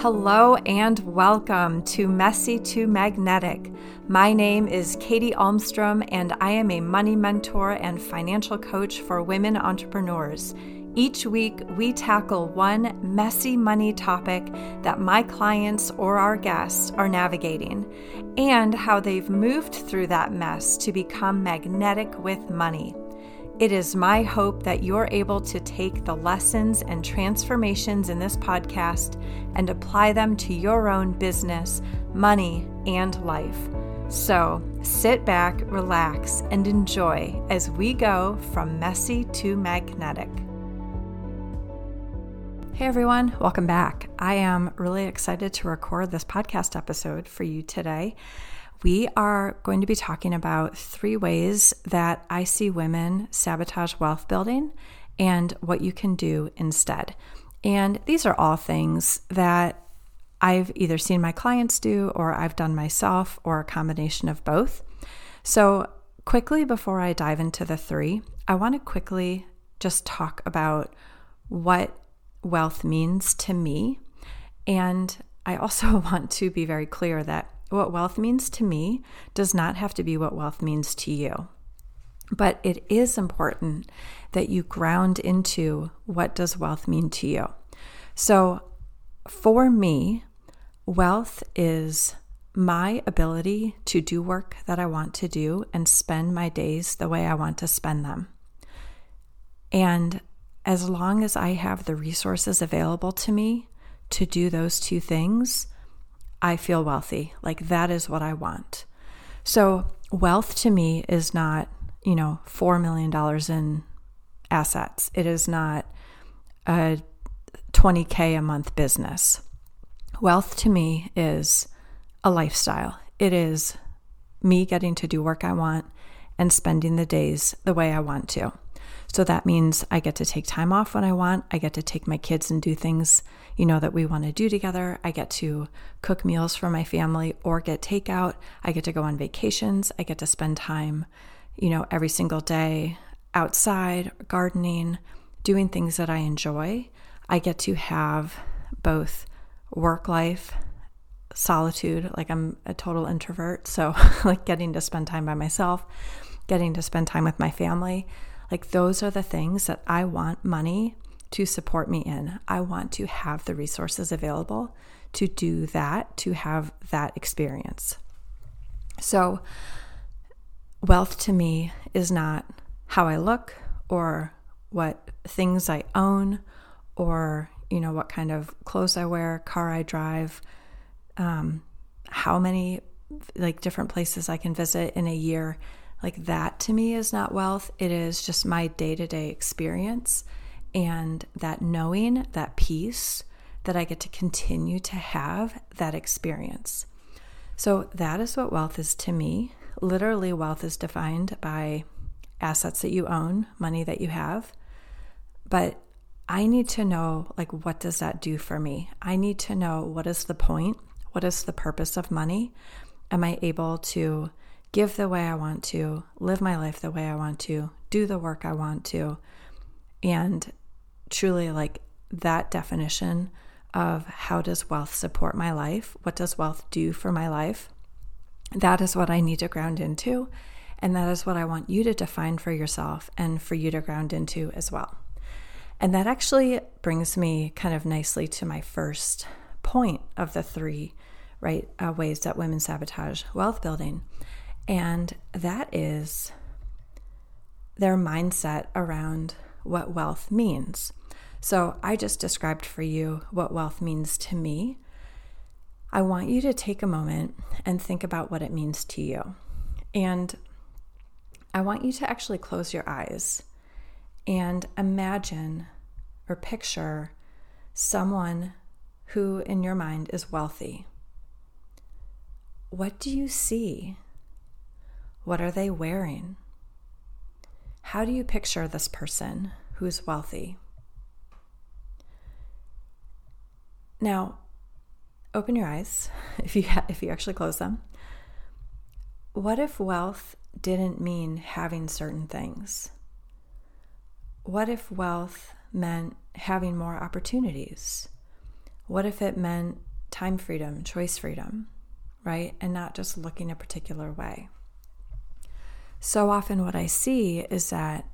Hello and welcome to Messy to Magnetic. My name is Katy Almstrom, and I am a money mentor and financial coach for women entrepreneurs. Each week, we tackle one messy money topic that my clients or our guests are navigating and how they've moved through that mess to become magnetic with money. It is my hope that you're able to take the lessons and transformations in this podcast and apply them to your own business, money, and life. So sit back, relax, and enjoy as we go from messy to magnetic. Hey everyone, welcome back. I am really excited to record this podcast episode for you today we are going to be talking about three ways that I see women sabotage wealth building and what you can do instead. And these are all things that I've either seen my clients do or I've done myself or a combination of both. So, quickly before I dive into the three, I want to quickly just talk about what wealth means to me. And I also want to be very clear that what wealth means to me does not have to be what wealth means to you. But it is important that you ground into what does wealth mean to you. So for me, wealth is my ability to do work that I want to do and spend my days the way I want to spend them. And as long as I have the resources available to me to do those two things, I feel wealthy. Like that is what I want. So, wealth to me is not, you know, $4 million in assets. It is not a 20K a month business. Wealth to me is a lifestyle. It is me getting to do work I want and spending the days the way I want to. So that means I get to take time off when I want. I get to take my kids and do things, you know, that we want to do together. I get to cook meals for my family or get takeout. I get to go on vacations. I get to spend time, you know, every single day outside, gardening, doing things that I enjoy. I get to have both work life, solitude, like I'm a total introvert. So, like getting to spend time by myself, getting to spend time with my family like, those are the things that I want money to support me in. I want to have the resources available to do that, to have that experience. So, wealth to me is not how I look or what things I own or, you know, what kind of clothes I wear, car I drive, um, how many like different places I can visit in a year. Like that to me is not wealth. It is just my day to day experience and that knowing, that peace that I get to continue to have that experience. So that is what wealth is to me. Literally, wealth is defined by assets that you own, money that you have. But I need to know like what does that do for me? I need to know what is the point? What is the purpose of money? Am I able to give the way I want to, live my life the way I want to, do the work I want to. And truly, like that definition of how does wealth support my life? What does wealth do for my life? That is what I need to ground into. And that is what I want you to define for yourself and for you to ground into as well. And that actually brings me kind of nicely to my first point of the three right uh, ways that women sabotage wealth building and that is their mindset around what wealth means. So I just described for you what wealth means to me. I want you to take a moment and think about what it means to you. And I want you to actually close your eyes and imagine or picture someone who in your mind is wealthy. What do you see? What are they wearing? How do you picture this person who's wealthy? Now, open your eyes if you ha- if you actually close them. What if wealth didn't mean having certain things? What if wealth meant having more opportunities? What if it meant time freedom, choice freedom, right? And not just looking a particular way. So often, what I see is that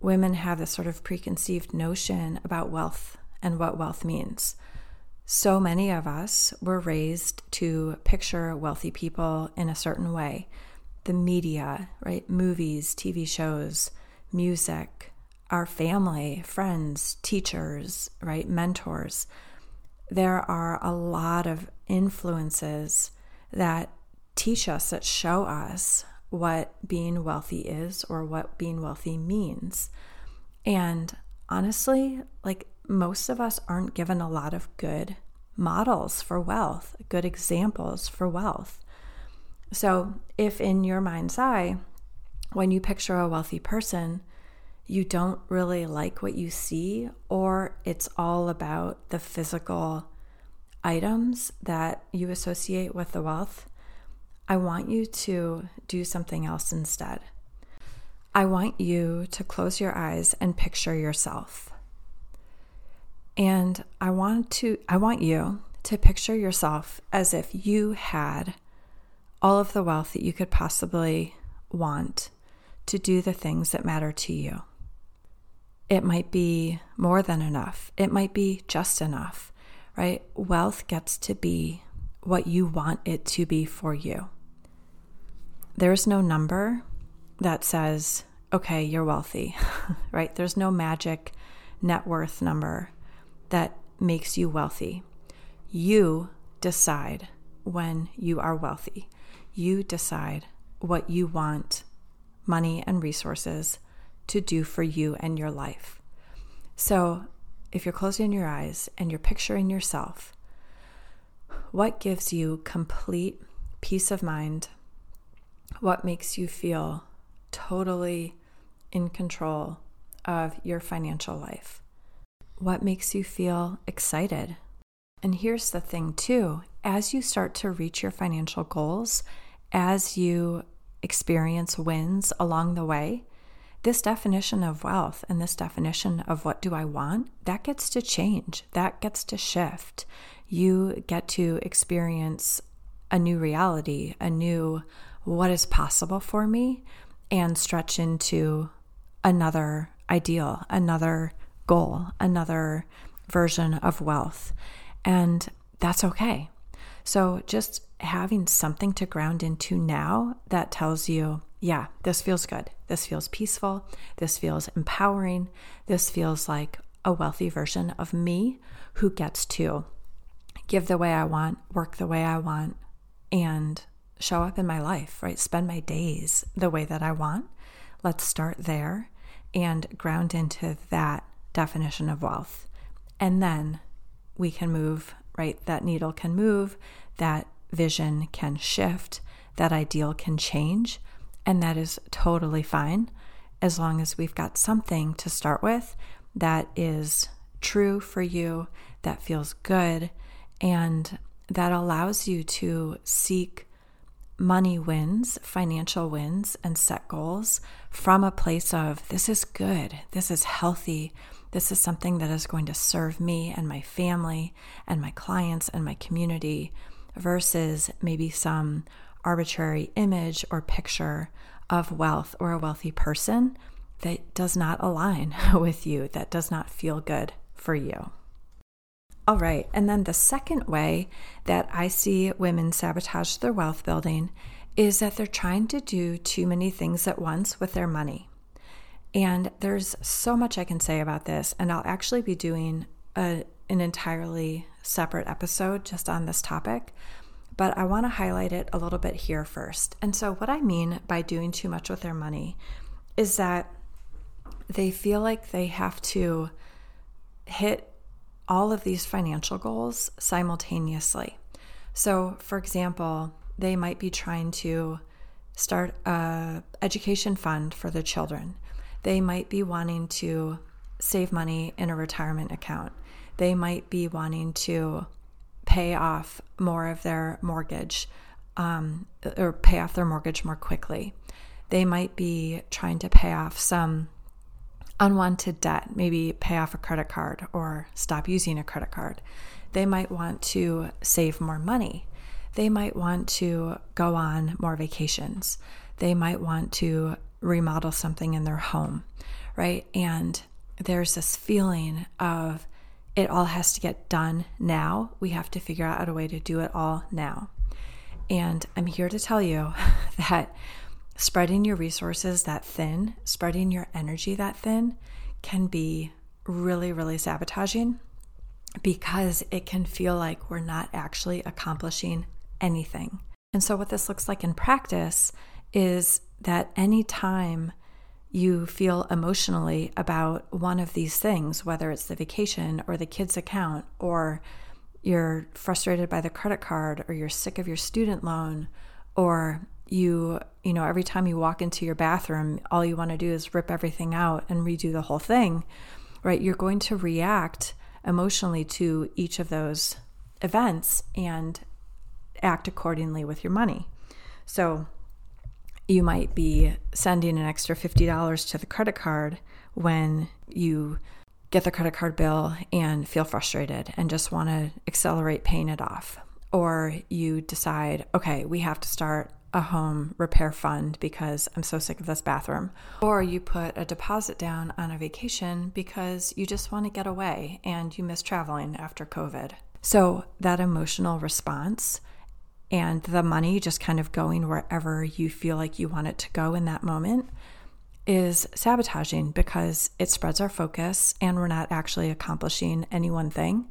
women have this sort of preconceived notion about wealth and what wealth means. So many of us were raised to picture wealthy people in a certain way. The media, right? Movies, TV shows, music, our family, friends, teachers, right? Mentors. There are a lot of influences that teach us, that show us what being wealthy is or what being wealthy means. And honestly, like most of us aren't given a lot of good models for wealth, good examples for wealth. So, if in your mind's eye, when you picture a wealthy person, you don't really like what you see, or it's all about the physical items that you associate with the wealth, I want you to do something else instead. I want you to close your eyes and picture yourself. And I want to I want you to picture yourself as if you had all of the wealth that you could possibly want to do the things that matter to you. It might be more than enough. It might be just enough, right? Wealth gets to be what you want it to be for you. There's no number that says, okay, you're wealthy, right? There's no magic net worth number that makes you wealthy. You decide when you are wealthy. You decide what you want money and resources to do for you and your life. So, if you're closing your eyes and you're picturing yourself, what gives you complete peace of mind? What makes you feel totally in control of your financial life? What makes you feel excited? And here's the thing, too as you start to reach your financial goals, as you experience wins along the way, this definition of wealth and this definition of what do I want, that gets to change, that gets to shift. You get to experience a new reality, a new what is possible for me, and stretch into another ideal, another goal, another version of wealth. And that's okay. So just having something to ground into now that tells you, yeah, this feels good. This feels peaceful. This feels empowering. This feels like a wealthy version of me who gets to give the way I want, work the way I want, and show up in my life, right? Spend my days the way that I want. Let's start there and ground into that definition of wealth. And then we can move, right? That needle can move, that vision can shift, that ideal can change, and that is totally fine as long as we've got something to start with that is true for you, that feels good, and that allows you to seek money wins, financial wins, and set goals from a place of this is good, this is healthy, this is something that is going to serve me and my family and my clients and my community versus maybe some arbitrary image or picture of wealth or a wealthy person that does not align with you, that does not feel good for you. All right, and then the second way that I see women sabotage their wealth building is that they're trying to do too many things at once with their money. And there's so much I can say about this, and I'll actually be doing a, an entirely separate episode just on this topic, but I want to highlight it a little bit here first. And so, what I mean by doing too much with their money is that they feel like they have to hit all of these financial goals simultaneously. So, for example, they might be trying to start a education fund for their children. They might be wanting to save money in a retirement account they might be wanting to pay off more of their mortgage um, or pay off their mortgage more quickly. They might be trying to pay off some unwanted debt, maybe pay off a credit card or stop using a credit card. They might want to save more money. They might want to go on more vacations. They might want to remodel something in their home, right? And there's this feeling of it all has to get done now. We have to figure out a way to do it all now. And I'm here to tell you that spreading your resources that thin, spreading your energy that thin, can be really, really sabotaging because it can feel like we're not actually accomplishing anything. And so, what this looks like in practice is that anytime you feel emotionally about one of these things, whether it's the vacation or the kids' account, or you're frustrated by the credit card, or you're sick of your student loan, or you, you know, every time you walk into your bathroom, all you want to do is rip everything out and redo the whole thing, right? You're going to react emotionally to each of those events and act accordingly with your money. So, you might be sending an extra $50 to the credit card when you get the credit card bill and feel frustrated and just want to accelerate paying it off. Or you decide, okay, we have to start a home repair fund because I'm so sick of this bathroom. Or you put a deposit down on a vacation because you just want to get away and you miss traveling after COVID. So that emotional response and the money just kind of going wherever you feel like you want it to go in that moment is sabotaging because it spreads our focus and we're not actually accomplishing any one thing.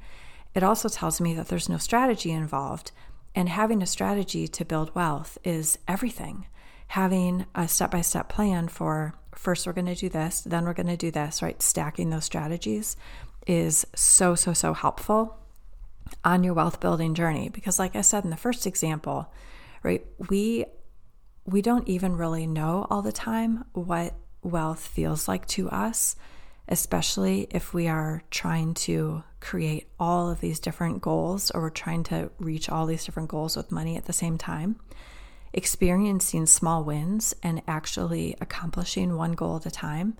It also tells me that there's no strategy involved. And having a strategy to build wealth is everything. Having a step by step plan for first we're going to do this, then we're going to do this, right? Stacking those strategies is so, so, so helpful on your wealth building journey because like I said in the first example, right, we we don't even really know all the time what wealth feels like to us, especially if we are trying to create all of these different goals or we're trying to reach all these different goals with money at the same time. Experiencing small wins and actually accomplishing one goal at a time,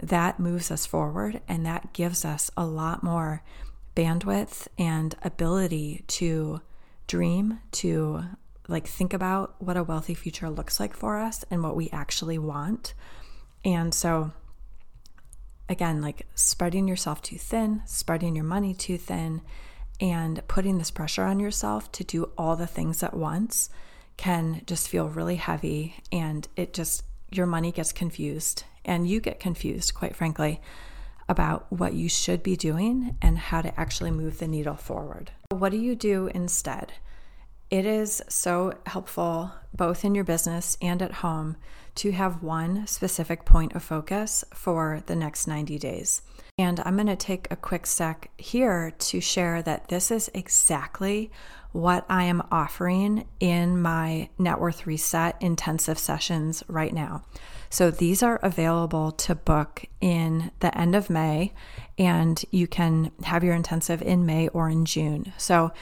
that moves us forward and that gives us a lot more bandwidth and ability to dream, to like think about what a wealthy future looks like for us and what we actually want. And so, again, like spreading yourself too thin, spreading your money too thin, and putting this pressure on yourself to do all the things at once can just feel really heavy. And it just, your money gets confused and you get confused, quite frankly about what you should be doing and how to actually move the needle forward. What do you do instead? It is so helpful, both in your business and at home, to have one specific point of focus for the next 90 days. And I'm going to take a quick sec here to share that this is exactly what I am offering in my Net Worth Reset intensive sessions right now. So these are available to book in the end of May, and you can have your intensive in May or in June. So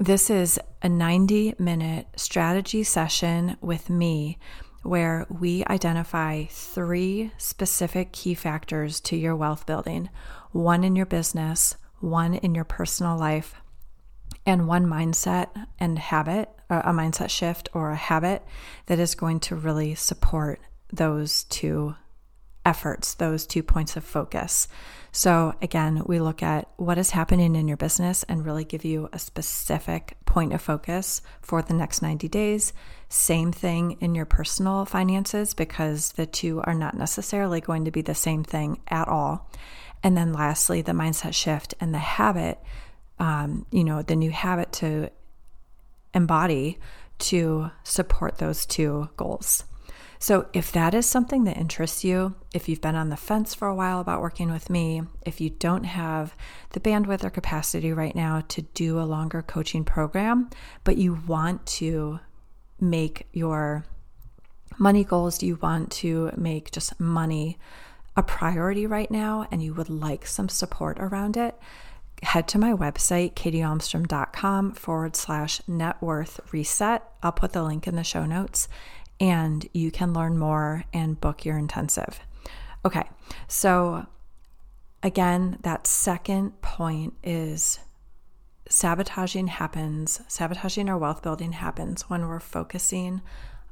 this is a 90 minute strategy session with me where we identify three specific key factors to your wealth building. One in your business, one in your personal life, and one mindset and habit, a mindset shift or a habit that is going to really support those two efforts, those two points of focus. So, again, we look at what is happening in your business and really give you a specific point of focus for the next 90 days. Same thing in your personal finances because the two are not necessarily going to be the same thing at all. And then, lastly, the mindset shift and the habit, um, you know, the new habit to embody to support those two goals. So, if that is something that interests you, if you've been on the fence for a while about working with me, if you don't have the bandwidth or capacity right now to do a longer coaching program, but you want to make your money goals, do you want to make just money a priority right now, and you would like some support around it, head to my website, katyalmstrom.com forward slash net worth reset. I'll put the link in the show notes and you can learn more and book your intensive. Okay, so again, that second point is sabotaging happens, sabotaging our wealth building happens when we're focusing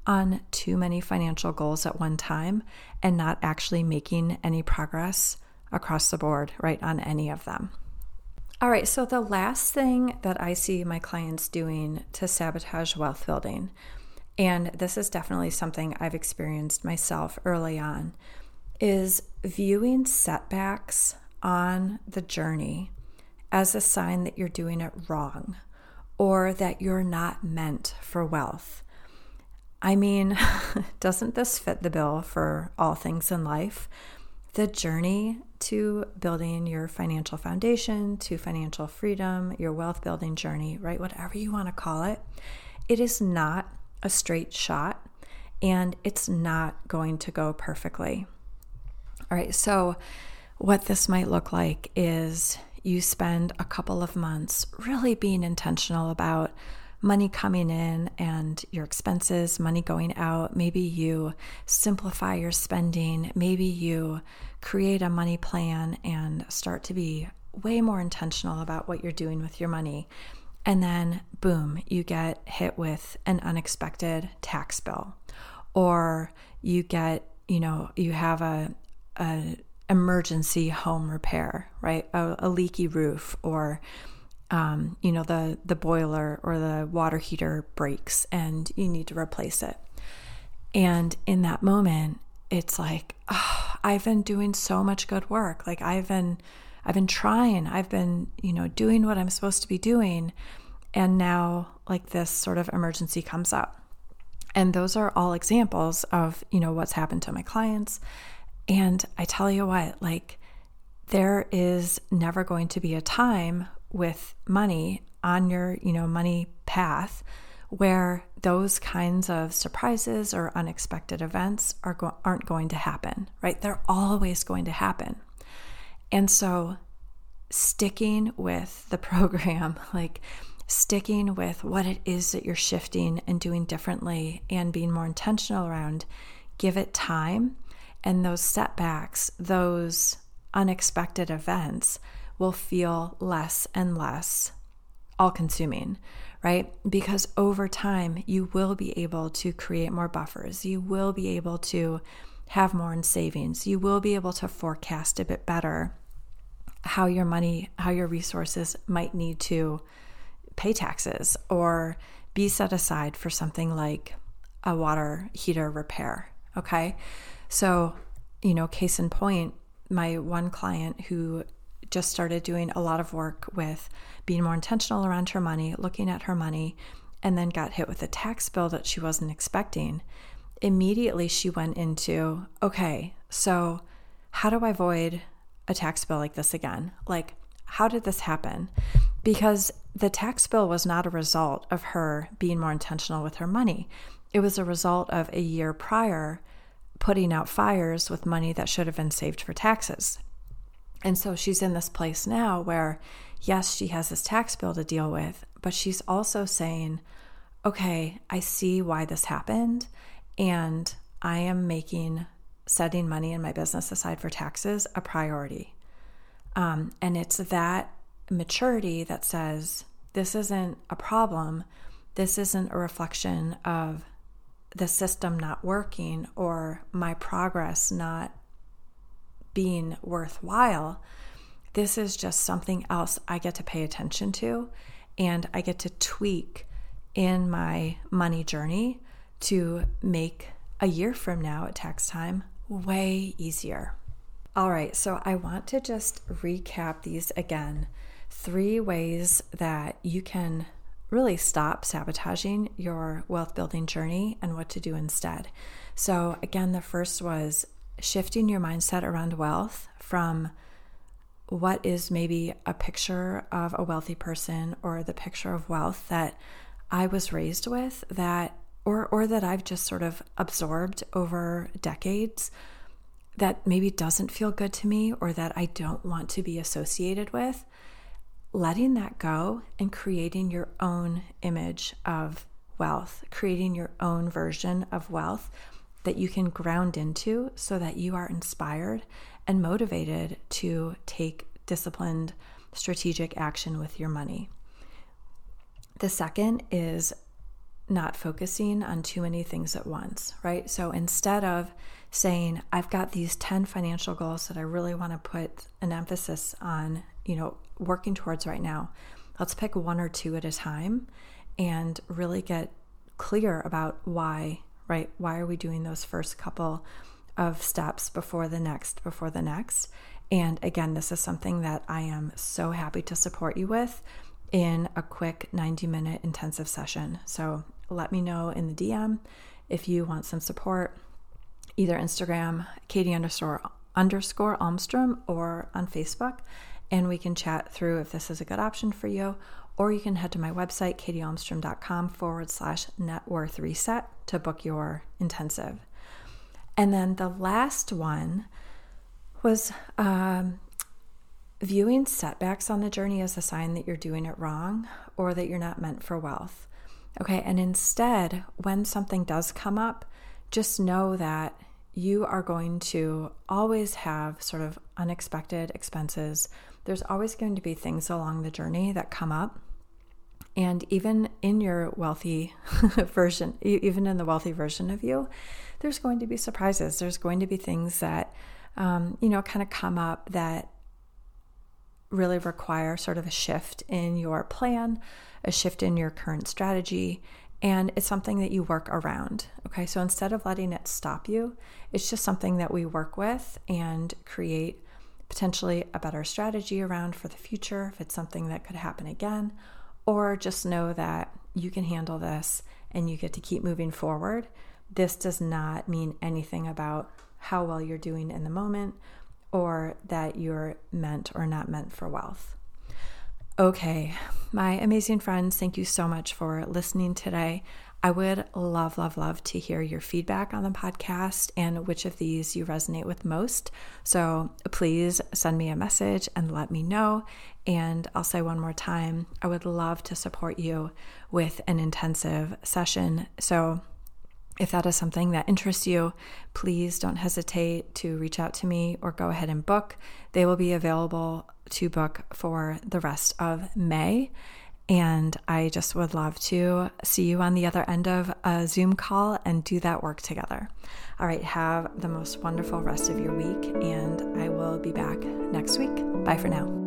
on too many financial goals at one time and not actually making any progress across the board, right, on any of them. All right, so the last thing that I see my clients doing to sabotage wealth building, and this is definitely something I've experienced myself early on, is viewing setbacks on the journey as a sign that you're doing it wrong or that you're not meant for wealth. I mean, doesn't this fit the bill for all things in life? The journey to building your financial foundation, to financial freedom, your wealth building journey, right? Whatever you want to call it, it is not a straight shot and it's not going to go perfectly. All right, so what this might look like is you spend a couple of months really being intentional about money coming in and your expenses, money going out. Maybe you simplify your spending. Maybe you create a money plan and start to be way more intentional about what you're doing with your money. And then, boom, you get hit with an unexpected tax bill, or you get, you know, you have a, a emergency home repair, right? A, a leaky roof, or um, you know the the boiler or the water heater breaks and you need to replace it. And in that moment, it's like, oh, I've been doing so much good work. Like I've been I've been trying. I've been, you know, doing what I'm supposed to be doing. And now like this sort of emergency comes up. And those are all examples of, you know, what's happened to my clients. And I tell you what, like there is never going to be a time with money on your, you know, money path where those kinds of surprises or unexpected events are go- aren't going to happen, right? They're always going to happen. And so sticking with the program, like sticking with what it is that you're shifting and doing differently and being more intentional around, give it time and those setbacks, those unexpected events will feel less and less all consuming, right? Because over time, you will be able to create more buffers. You will be able to have more in savings. You will be able to forecast a bit better how your money, how your resources might need to pay taxes or be set aside for something like a water heater repair. Okay. So, you know, case in point, my one client who just started doing a lot of work with being more intentional around her money, looking at her money, and then got hit with a tax bill that she wasn't expecting. Immediately, she went into okay, so how do I avoid a tax bill like this again? Like, how did this happen? Because the tax bill was not a result of her being more intentional with her money. It was a result of a year prior putting out fires with money that should have been saved for taxes. And so she's in this place now where, yes, she has this tax bill to deal with, but she's also saying, okay, I see why this happened. And I am making setting money in my business aside for taxes a priority. Um, and it's that maturity that says, this isn't a problem. This isn't a reflection of the system not working or my progress not being worthwhile. This is just something else I get to pay attention to and I get to tweak in my money journey to make a year from now at tax time way easier. All right, so I want to just recap these again. Three ways that you can really stop sabotaging your wealth building journey and what to do instead. So, again, the first was shifting your mindset around wealth from what is maybe a picture of a wealthy person or the picture of wealth that I was raised with that or or that I've just sort of absorbed over decades that maybe doesn't feel good to me or that I don't want to be associated with letting that go and creating your own image of wealth, creating your own version of wealth that you can ground into so that you are inspired and motivated to take disciplined, strategic action with your money. The second is not focusing on too many things at once, right? So instead of saying, I've got these 10 financial goals that I really want to put an emphasis on, you know, working towards right now, let's pick one or two at a time and really get clear about why, right? Why are we doing those first couple of steps before the next, before the next? And again, this is something that I am so happy to support you with in a quick 90 minute intensive session. So let me know in the DM if you want some support, either Instagram, Katy underscore underscore Almstrom, or on Facebook, and we can chat through if this is a good option for you. Or you can head to my website, katyalmstrom.com forward slash net worth reset to book your intensive. And then the last one was um, viewing setbacks on the journey as a sign that you're doing it wrong or that you're not meant for wealth. Okay, and instead, when something does come up, just know that you are going to always have sort of unexpected expenses. There's always going to be things along the journey that come up. And even in your wealthy version, even in the wealthy version of you, there's going to be surprises. There's going to be things that, um, you know, kind of come up that really require sort of a shift in your plan, a shift in your current strategy, and it's something that you work around. Okay, so instead of letting it stop you, it's just something that we work with and create potentially a better strategy around for the future if it's something that could happen again, or just know that you can handle this and you get to keep moving forward. This does not mean anything about how well you're doing in the moment or that you're meant or not meant for wealth. Okay, my amazing friends, thank you so much for listening today. I would love, love, love to hear your feedback on the podcast and which of these you resonate with most. So please send me a message and let me know. And I'll say one more time I would love to support you with an intensive session. So if that is something that interests you, please don't hesitate to reach out to me or go ahead and book. They will be available to book for the rest of May. And I just would love to see you on the other end of a Zoom call and do that work together. All right, have the most wonderful rest of your week, and I will be back next week. Bye for now.